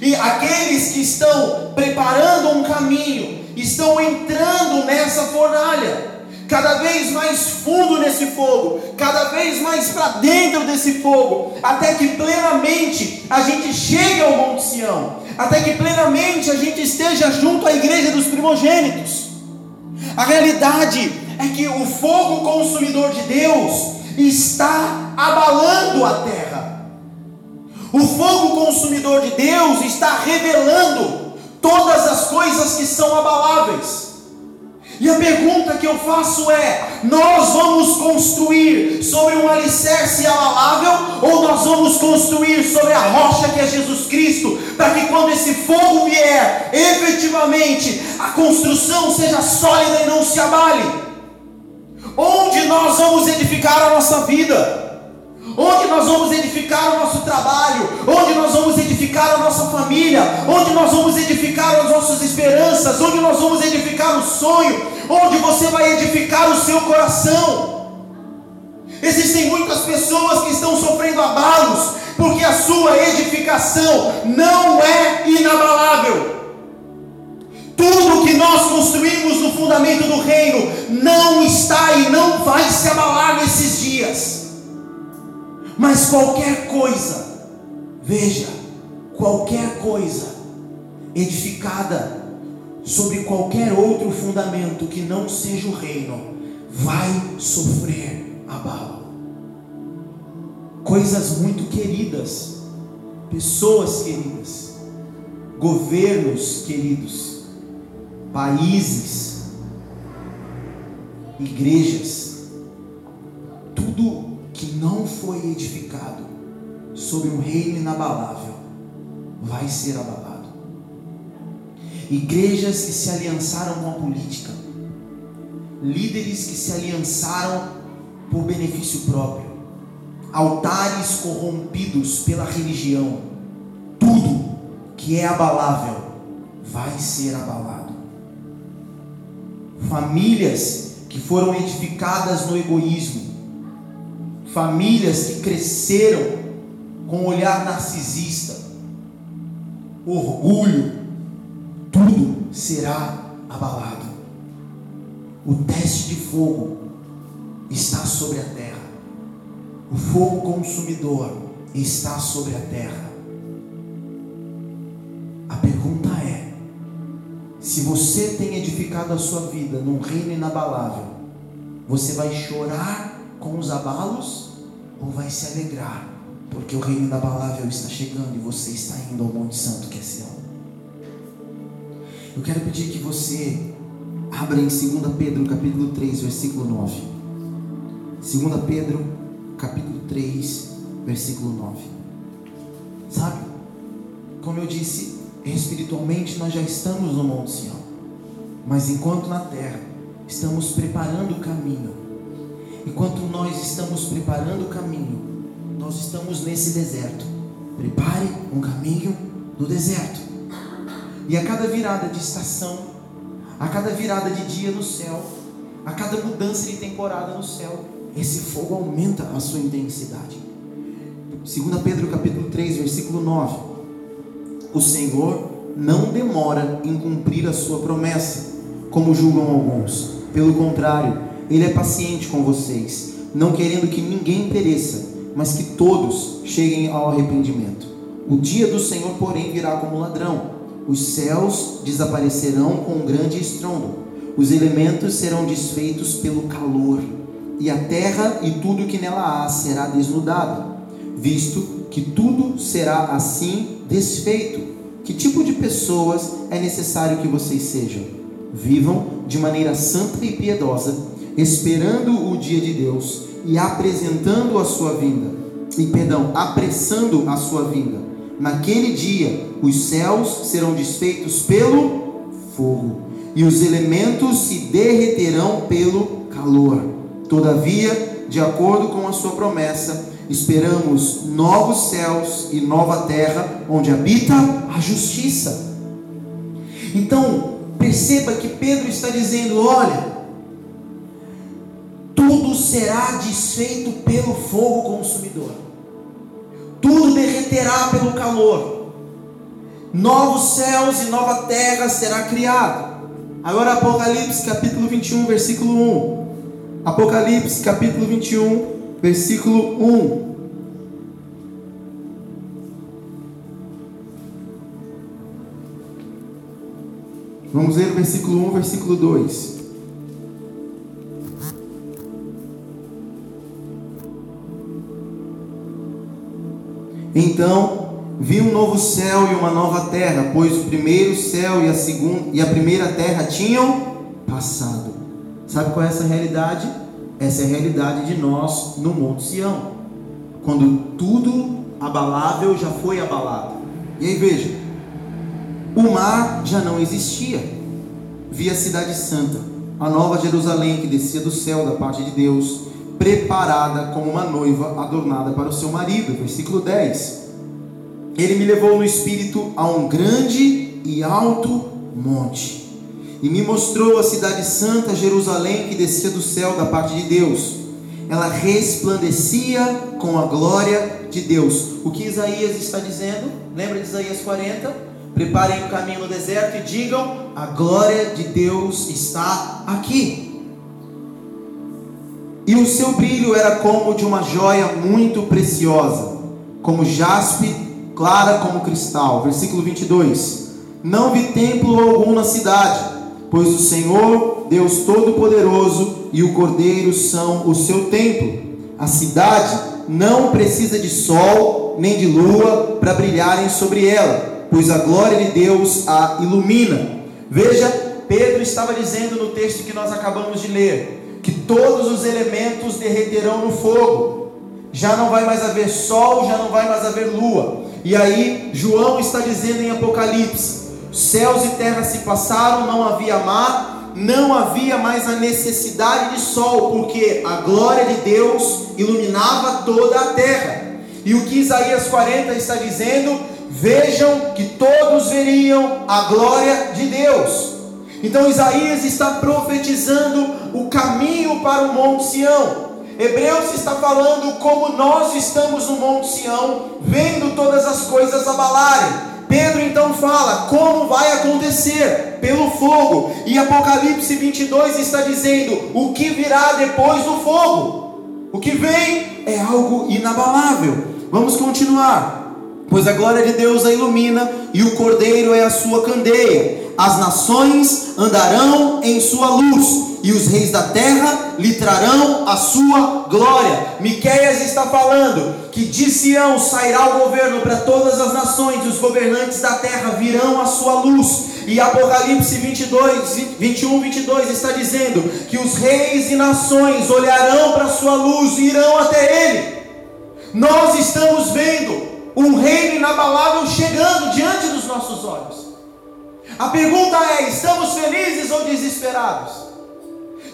Speaker 2: E aqueles que estão preparando um caminho, estão entrando nessa fornalha cada vez mais fundo nesse fogo, cada vez mais para dentro desse fogo, até que plenamente a gente chegue ao Monte Sião, até que plenamente a gente esteja junto à igreja dos primogênitos. A realidade é que o fogo consumidor de Deus está abalando a terra. O fogo consumidor de Deus está revelando todas as coisas que são abaláveis. E a pergunta que eu faço é: nós vamos construir sobre um alicerce abalável ou nós vamos construir sobre a rocha que é Jesus Cristo, para que quando esse fogo vier, efetivamente a construção seja sólida e não se abale? Onde nós vamos edificar a nossa vida? Onde nós vamos edificar o nosso trabalho, onde nós vamos edificar a nossa família, onde nós vamos edificar as nossas esperanças, onde nós vamos edificar o sonho, onde você vai edificar o seu coração. Existem muitas pessoas que estão sofrendo abalos, porque a sua edificação não é inabalável. Tu Tudo que nós construímos no fundamento do reino não está e não vai se abalar nesses dias. Mas qualquer coisa, veja, qualquer coisa edificada sobre qualquer outro fundamento que não seja o reino, vai sofrer abalo. Coisas muito queridas, pessoas queridas, governos queridos, países, igrejas, foi edificado sobre um reino inabalável vai ser abalado. Igrejas que se aliançaram com a política, líderes que se aliançaram por benefício próprio, altares corrompidos pela religião, tudo que é abalável vai ser abalado. Famílias que foram edificadas no egoísmo, famílias que cresceram com um olhar narcisista, orgulho, tudo será abalado. O teste de fogo está sobre a terra. O fogo consumidor está sobre a terra. A pergunta é: se você tem edificado a sua vida num reino inabalável, você vai chorar com os abalos ou vai se alegrar? Porque o reino inabalável está chegando e você está indo ao Monte Santo que é Sião. Eu quero pedir que você abra em 2 Pedro, capítulo 3, versículo 9. 2 Pedro, capítulo 3, versículo 9. Sabe? Como eu disse, espiritualmente nós já estamos no Monte Sião. Mas enquanto na terra estamos preparando o caminho, enquanto nós estamos preparando o caminho, nós estamos nesse deserto. Prepare um caminho no deserto. E a cada virada de estação, a cada virada de dia no céu, a cada mudança de temporada no céu, esse fogo aumenta a sua intensidade. 2 Pedro capítulo 3, versículo 9. O Senhor não demora em cumprir a sua promessa, como julgam alguns. Pelo contrário, ele é paciente com vocês, não querendo que ninguém pereça, mas que todos cheguem ao arrependimento. O dia do Senhor, porém, virá como ladrão os céus desaparecerão com um grande estrondo, os elementos serão desfeitos pelo calor, e a terra e tudo que nela há será desnudado, visto que tudo será assim desfeito. Que tipo de pessoas é necessário que vocês sejam? Vivam de maneira santa e piedosa, esperando o dia de Deus e apresentando a sua vinda, e perdão, apressando a sua vinda Naquele dia, os céus serão desfeitos pelo fogo, e os elementos se derreterão pelo calor. Todavia, de acordo com a sua promessa, esperamos novos céus e nova terra, onde habita a justiça. Então, perceba que Pedro está dizendo: olha, tudo será desfeito pelo fogo consumidor tudo derreterá pelo calor. Novos céus e nova terra será criado. Agora Apocalipse capítulo 21, versículo 1. Apocalipse capítulo 21, versículo 1. Vamos ler o versículo 1, versículo 2. Então vi um novo céu e uma nova terra, pois o primeiro céu e a segunda e a primeira terra tinham passado. Sabe qual é essa realidade? Essa é a realidade de nós no Monte Sião. Quando tudo abalável já foi abalado. E aí veja, o mar já não existia. Vi a cidade santa, a nova Jerusalém que descia do céu da parte de Deus preparada como uma noiva adornada para o seu marido. Versículo 10. Ele me levou no espírito a um grande e alto monte e me mostrou a cidade santa, Jerusalém, que descia do céu da parte de Deus. Ela resplandecia com a glória de Deus. O que Isaías está dizendo? Lembra de Isaías 40? preparem o caminho no deserto e digam: a glória de Deus está aqui. E o seu brilho era como de uma joia muito preciosa, como jaspe, clara como cristal. Versículo 22. Não vi templo algum na cidade, pois o Senhor, Deus Todo-Poderoso e o Cordeiro são o seu templo. A cidade não precisa de sol nem de lua para brilharem sobre ela, pois a glória de Deus a ilumina. Veja, Pedro estava dizendo no texto que nós acabamos de ler, todos os elementos derreterão no fogo. Já não vai mais haver sol, já não vai mais haver lua. E aí, João está dizendo em Apocalipse: céus e terra se passaram, não havia mar, não havia mais a necessidade de sol, porque a glória de Deus iluminava toda a terra. E o que Isaías 40 está dizendo? Vejam que todos veriam a glória de Deus. Então Isaías está profetizando o caminho para o Monte Sião. Hebreus está falando como nós estamos no Monte Sião, vendo todas as coisas abalarem. Pedro então fala como vai acontecer pelo fogo, e Apocalipse 22 está dizendo o que virá depois do fogo. O que vem é algo inabalável. Vamos continuar. Pois a glória de Deus a ilumina e o cordeiro é a sua candeia. As nações andarão em sua luz e os reis da terra lhe trarão a sua glória. Miqueias está falando que de Sião sairá o governo para todas as nações, e os governantes da terra virão a sua luz. E Apocalipse 22, 21, 22 está dizendo que os reis e nações olharão para a sua luz e irão até ele. Nós estamos vendo um reino inabalável chegando diante dos nossos olhos. A pergunta é: estamos felizes ou desesperados?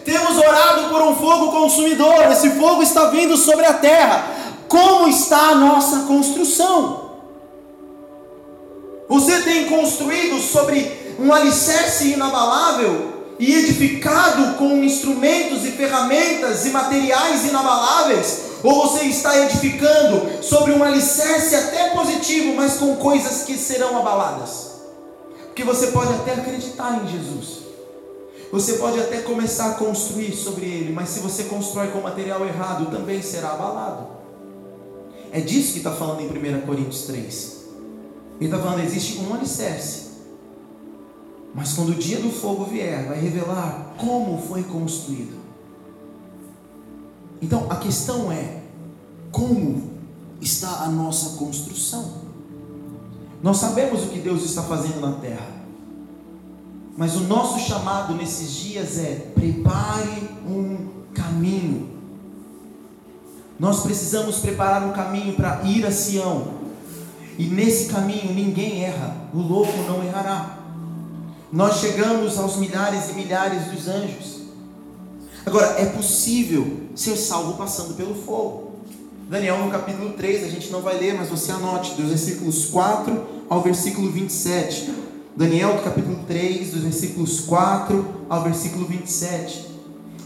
Speaker 2: Temos orado por um fogo consumidor, esse fogo está vindo sobre a terra. Como está a nossa construção? Você tem construído sobre um alicerce inabalável e edificado com instrumentos e ferramentas e materiais inabaláveis? Ou você está edificando sobre um alicerce até positivo, mas com coisas que serão abaladas? Porque você pode até acreditar em Jesus, você pode até começar a construir sobre ele, mas se você constrói com material errado, também será abalado. É disso que está falando em 1 Coríntios 3. Ele está falando: existe um alicerce, mas quando o dia do fogo vier, vai revelar como foi construído. Então a questão é: como está a nossa construção? Nós sabemos o que Deus está fazendo na terra. Mas o nosso chamado nesses dias é: prepare um caminho. Nós precisamos preparar um caminho para ir a Sião. E nesse caminho ninguém erra, o louco não errará. Nós chegamos aos milhares e milhares dos anjos. Agora, é possível ser salvo passando pelo fogo. Daniel no capítulo 3, a gente não vai ler, mas você anote, dos versículos 4 ao versículo 27. Daniel capítulo 3, dos versículos 4 ao versículo 27.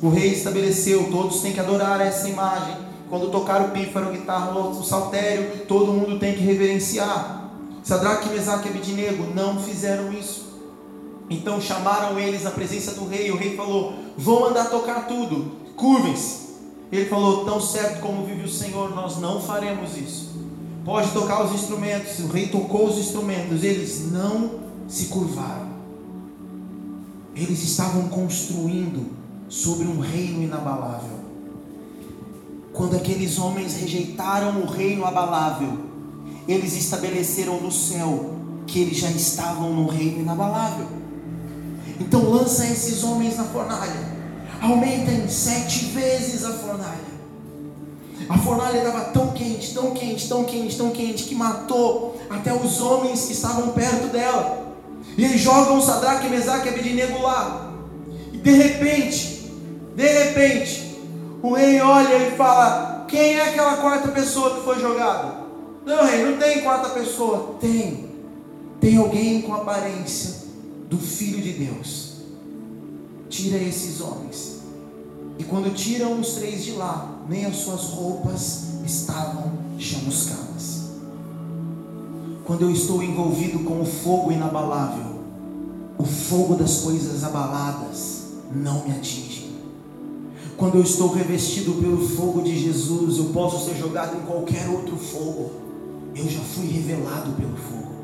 Speaker 2: O rei estabeleceu, todos têm que adorar essa imagem. Quando tocar o pífaro, guitarra, o saltério, todo mundo tem que reverenciar. Sadraque, Mesaque e Abidinego não fizeram isso. Então chamaram eles à presença do rei. O rei falou: Vão mandar tocar tudo, curvem-se. Ele falou: Tão certo como vive o Senhor, nós não faremos isso. Pode tocar os instrumentos. O rei tocou os instrumentos, eles não se curvaram. Eles estavam construindo sobre um reino inabalável. Quando aqueles homens rejeitaram o reino abalável, eles estabeleceram no céu que eles já estavam no reino inabalável. Então lança esses homens na fornalha. Aumenta em sete vezes a fornalha. A fornalha estava tão quente, tão quente, tão quente, tão quente, que matou até os homens que estavam perto dela. E eles jogam Sadraque, Mesaque e Abednego lá. E de repente, de repente, o rei olha e fala: Quem é aquela quarta pessoa que foi jogada? Não, rei, não tem quarta pessoa. Tem. Tem alguém com a aparência do Filho de Deus. Tira esses homens. E quando tiram os três de lá, nem as suas roupas estavam chamuscadas. quando eu estou envolvido com o fogo inabalável, o fogo das coisas abaladas não me atinge. Quando eu estou revestido pelo fogo de Jesus, eu posso ser jogado em qualquer outro fogo. Eu já fui revelado pelo fogo.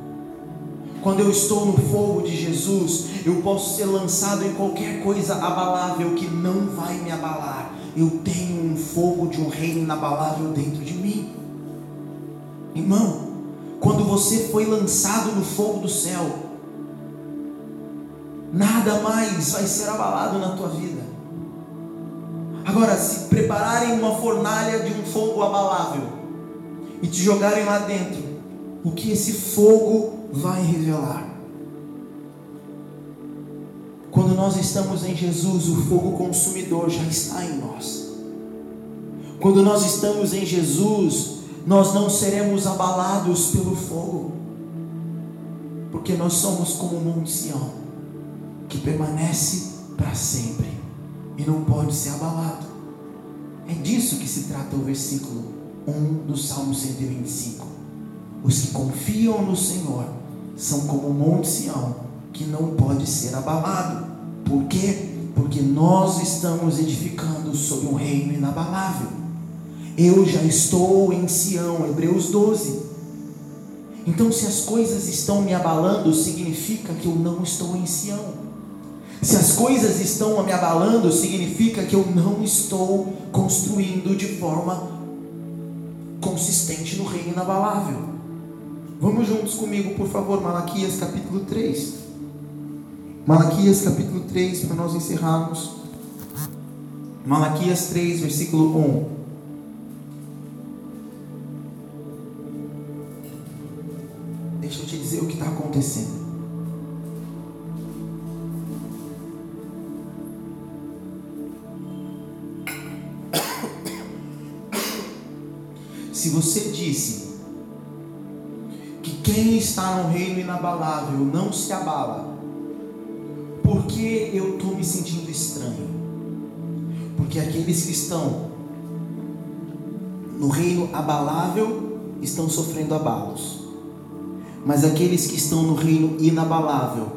Speaker 2: Quando eu estou no fogo de Jesus, eu posso ser lançado em qualquer coisa abalável que não vai me abalar. Eu tenho um fogo de um reino inabalável dentro de mim. Irmão, quando você foi lançado no fogo do céu, nada mais vai ser abalado na tua vida. Agora, se prepararem uma fornalha de um fogo abalável e te jogarem lá dentro, o que esse fogo vai revelar? Quando nós estamos em Jesus, o fogo consumidor já está em nós. Quando nós estamos em Jesus, nós não seremos abalados pelo fogo, porque nós somos como o Monte Sião, que permanece para sempre e não pode ser abalado. É disso que se trata o versículo 1 do Salmo 125. Os que confiam no Senhor são como o Monte Sião, que não pode ser abalado. Por quê? Porque nós estamos edificando sobre um reino inabalável. Eu já estou em Sião, Hebreus 12. Então, se as coisas estão me abalando, significa que eu não estou em Sião. Se as coisas estão me abalando, significa que eu não estou construindo de forma consistente no reino inabalável. Vamos juntos comigo, por favor, Malaquias capítulo 3. Malaquias capítulo 3, para nós encerrarmos. Malaquias 3, versículo 1. dizer o que está acontecendo. Se você disse quem está no reino inabalável não se abala, por que eu estou me sentindo estranho? Porque aqueles que estão no reino abalável estão sofrendo abalos mas aqueles que estão no reino inabalável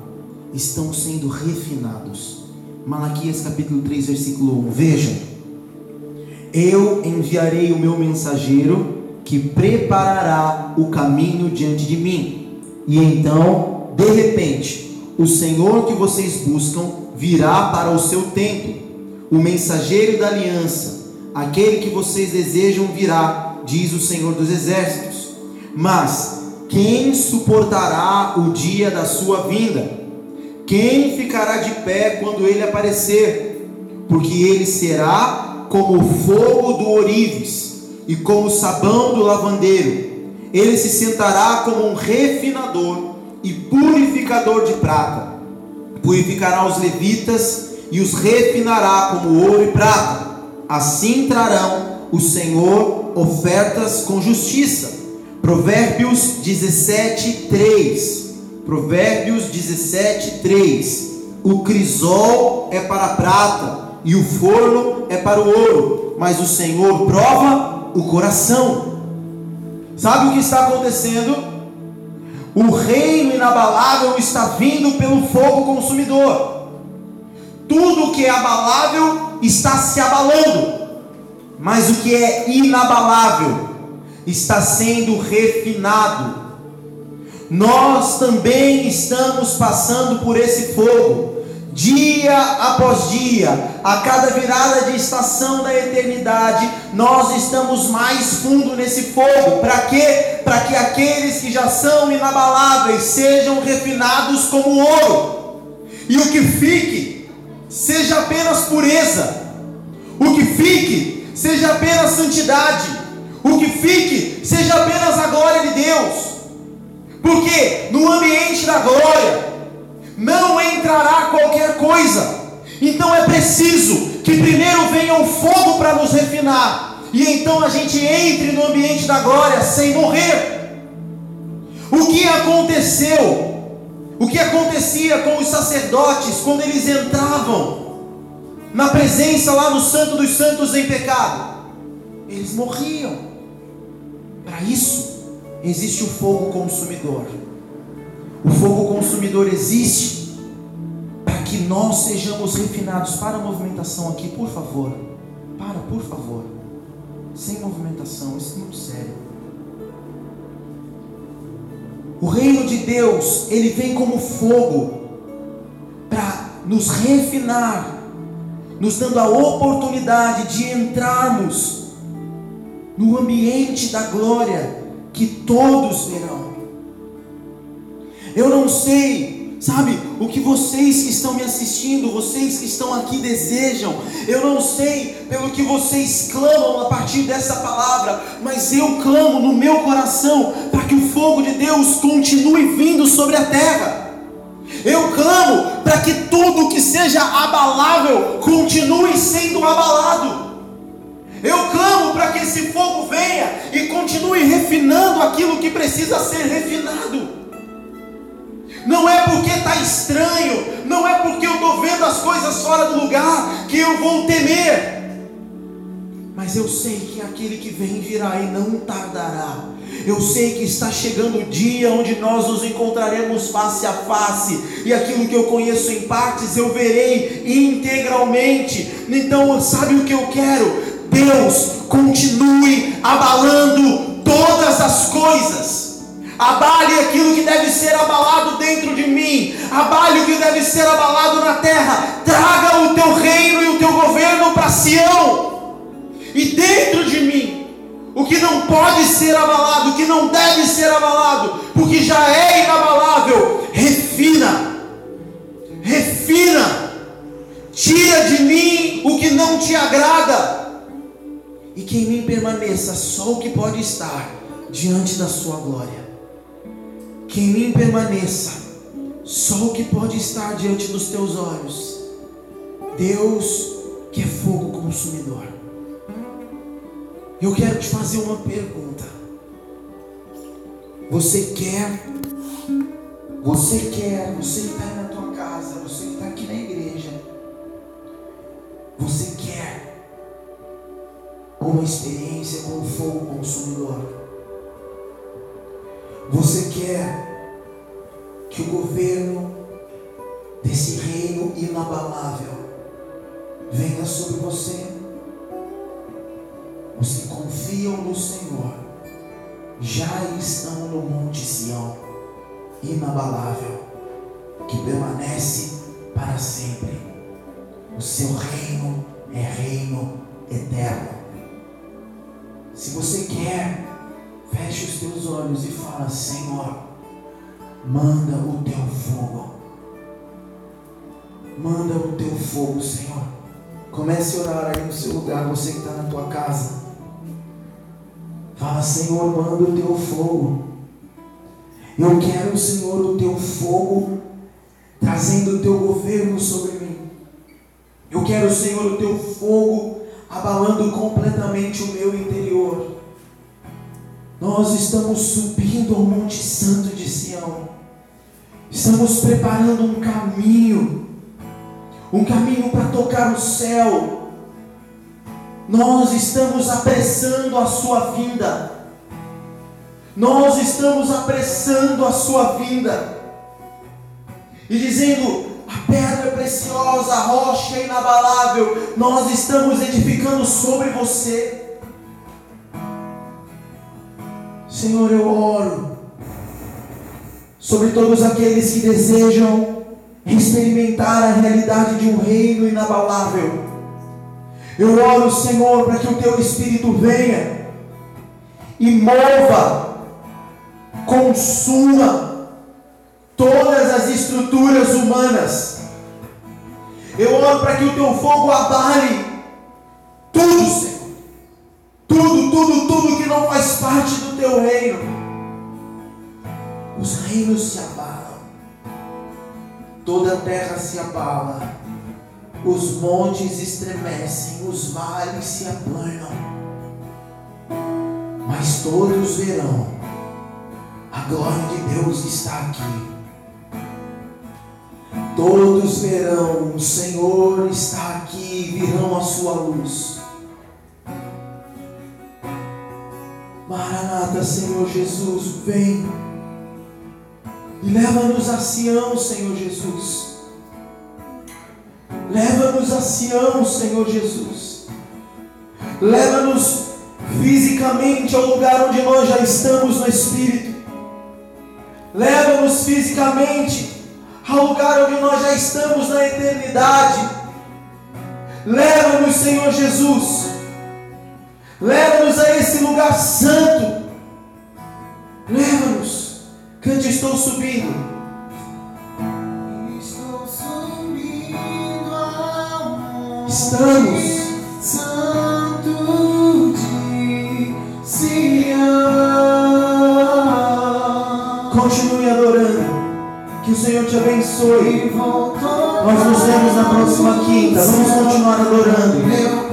Speaker 2: estão sendo refinados. Malaquias capítulo 3, versículo 1. Veja: Eu enviarei o meu mensageiro que preparará o caminho diante de mim. E então, de repente, o Senhor que vocês buscam virá para o seu templo. O mensageiro da aliança, aquele que vocês desejam virá, diz o Senhor dos exércitos. Mas quem suportará o dia da sua vinda? Quem ficará de pé quando ele aparecer? Porque ele será como o fogo do orives e como o sabão do lavandeiro. Ele se sentará como um refinador e purificador de prata. Purificará os levitas e os refinará como ouro e prata. Assim trarão o Senhor ofertas com justiça Provérbios 17, 3. Provérbios 17, 3. O crisol é para a prata e o forno é para o ouro, mas o Senhor prova o coração. Sabe o que está acontecendo? O reino inabalável está vindo pelo fogo consumidor. Tudo que é abalável está se abalando, mas o que é inabalável está sendo refinado. Nós também estamos passando por esse fogo, dia após dia, a cada virada de estação da eternidade, nós estamos mais fundo nesse fogo. Para quê? Para que aqueles que já são inabaláveis sejam refinados como ouro, e o que fique seja apenas pureza, o que fique seja apenas santidade o que fique seja apenas a glória de Deus, porque no ambiente da glória não entrará qualquer coisa, então é preciso que primeiro venha o fogo para nos refinar, e então a gente entre no ambiente da glória sem morrer. O que aconteceu? O que acontecia com os sacerdotes quando eles entravam na presença lá no Santo dos Santos em pecado? Eles morriam. Para isso, existe o fogo consumidor. O fogo consumidor existe para que nós sejamos refinados. Para a movimentação aqui, por favor. Para, por favor. Sem movimentação, isso é muito sério. O reino de Deus, ele vem como fogo para nos refinar, nos dando a oportunidade de entrarmos no ambiente da glória que todos verão. Eu não sei, sabe, o que vocês que estão me assistindo, vocês que estão aqui desejam. Eu não sei pelo que vocês clamam a partir dessa palavra, mas eu clamo no meu coração para que o fogo de Deus continue vindo sobre a terra. Eu clamo para que tudo que seja abalável continue sendo abalado. Eu clamo para que esse fogo venha e continue refinando aquilo que precisa ser refinado. Não é porque está estranho, não é porque eu estou vendo as coisas fora do lugar que eu vou temer. Mas eu sei que aquele que vem virá e não tardará. Eu sei que está chegando o dia onde nós nos encontraremos face a face, e aquilo que eu conheço em partes eu verei integralmente. Então, sabe o que eu quero? Deus continue abalando todas as coisas abale aquilo que deve ser abalado dentro de mim, abale o que deve ser abalado na terra, traga o teu reino e o teu governo para Sião, e dentro de mim, o que não pode ser abalado, o que não deve ser abalado, porque já é inabalável, refina, refina, tira de mim o que não te agrada, e que em mim permaneça só o que pode estar diante da Sua glória que em mim permaneça só o que pode estar diante dos teus olhos. Deus que é fogo consumidor. Eu quero te fazer uma pergunta. Você quer, você quer, você que está na tua casa, você que está aqui na igreja, você quer uma experiência com o fogo consumidor? Você quer que o governo desse reino inabalável venha sobre você? Os que confiam no Senhor já estão no Monte Sião, inabalável, que permanece para sempre. O seu reino é reino eterno. Se você quer Feche os teus olhos e fala: Senhor, manda o teu fogo. Manda o teu fogo, Senhor. Comece a orar aí no seu lugar, você que está na tua casa. Fala, Senhor, manda o teu fogo. Eu quero, Senhor, o teu fogo trazendo o teu governo sobre mim. Eu quero, Senhor, o teu fogo abalando completamente o meu interior. Nós estamos subindo ao Monte Santo de Sião. Estamos preparando um caminho, um caminho para tocar o céu. Nós estamos apressando a sua vinda. Nós estamos apressando a sua vinda. E dizendo: a pedra preciosa, a rocha inabalável, nós estamos edificando sobre você. Senhor, eu oro sobre todos aqueles que desejam experimentar a realidade de um reino inabalável. Eu oro, Senhor, para que o teu Espírito venha e mova, consuma todas as estruturas humanas. Eu oro para que o teu fogo abale tudo, Senhor tudo, tudo que não faz parte do teu reino. Os reinos se abalam, toda a terra se abala, os montes estremecem, os vales se aplanam, mas todos verão, a glória de Deus está aqui. Todos verão, o Senhor está aqui, virão a sua luz. Maranata, Senhor Jesus, vem. E leva-nos a Sião, Senhor Jesus. Leva-nos a Sião, Senhor Jesus. Leva-nos fisicamente ao lugar onde nós já estamos no Espírito. Leva-nos fisicamente ao lugar onde nós já estamos na eternidade. Leva-nos, Senhor Jesus. Leva-nos a esse lugar santo. Leva-nos. Cante, estou subindo.
Speaker 3: Estou subindo ao
Speaker 2: Estamos.
Speaker 3: Santo de Sião.
Speaker 2: Continue adorando. Que o Senhor te abençoe. Nós nos vemos na próxima quinta. Vamos continuar adorando.